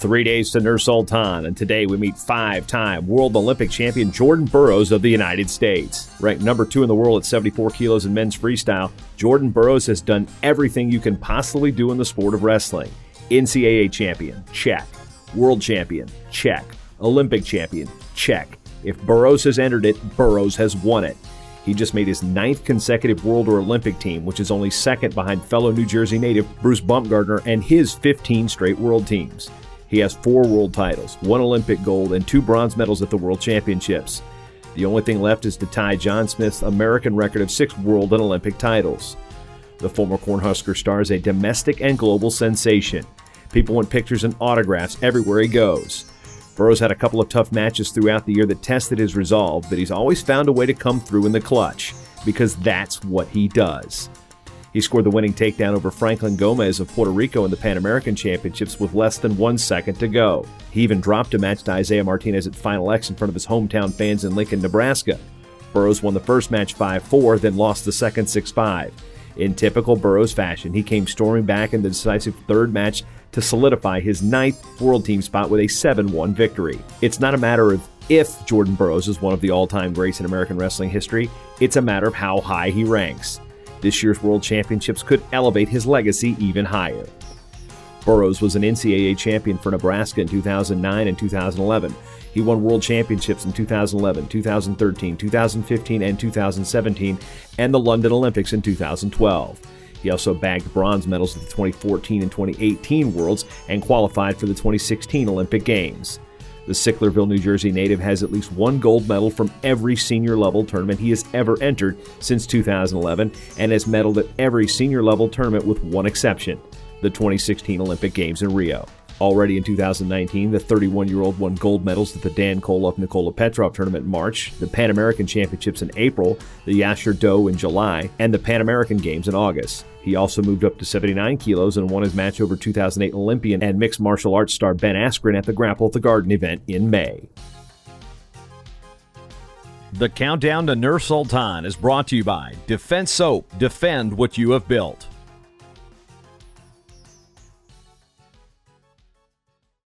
Three days to Nur Sultan, and today we meet five time World Olympic champion Jordan Burroughs of the United States. Ranked number two in the world at 74 kilos in men's freestyle, Jordan Burroughs has done everything you can possibly do in the sport of wrestling. NCAA champion, check. World champion, check. Olympic champion, check. If Burroughs has entered it, Burroughs has won it. He just made his ninth consecutive World or Olympic team, which is only second behind fellow New Jersey native Bruce Baumgartner and his 15 straight World teams. He has four world titles, one Olympic gold, and two bronze medals at the World Championships. The only thing left is to tie John Smith's American record of six world and Olympic titles. The former Cornhusker star is a domestic and global sensation. People want pictures and autographs everywhere he goes. Burroughs had a couple of tough matches throughout the year that tested his resolve, but he's always found a way to come through in the clutch because that's what he does. He scored the winning takedown over Franklin Gomez of Puerto Rico in the Pan American Championships with less than one second to go. He even dropped a match to Isaiah Martinez at Final X in front of his hometown fans in Lincoln, Nebraska. Burroughs won the first match 5 4, then lost the second 6 5. In typical Burroughs fashion, he came storming back in the decisive third match to solidify his ninth World Team spot with a 7 1 victory. It's not a matter of if Jordan Burroughs is one of the all time greats in American wrestling history, it's a matter of how high he ranks. This year's World Championships could elevate his legacy even higher. Burroughs was an NCAA champion for Nebraska in 2009 and 2011. He won world championships in 2011, 2013, 2015, and 2017, and the London Olympics in 2012. He also bagged bronze medals at the 2014 and 2018 Worlds and qualified for the 2016 Olympic Games. The Sicklerville, New Jersey native has at least one gold medal from every senior level tournament he has ever entered since 2011 and has medaled at every senior level tournament with one exception the 2016 Olympic Games in Rio. Already in 2019, the 31 year old won gold medals at the Dan Koloff Nikola Petrov tournament in March, the Pan American Championships in April, the Yasar Dogu in July, and the Pan American Games in August. He also moved up to 79 kilos and won his match over 2008 Olympian and mixed martial arts star Ben Askren at the Grapple at the Garden event in May. The countdown to Nur Sultan is brought to you by Defense Soap. Defend what you have built.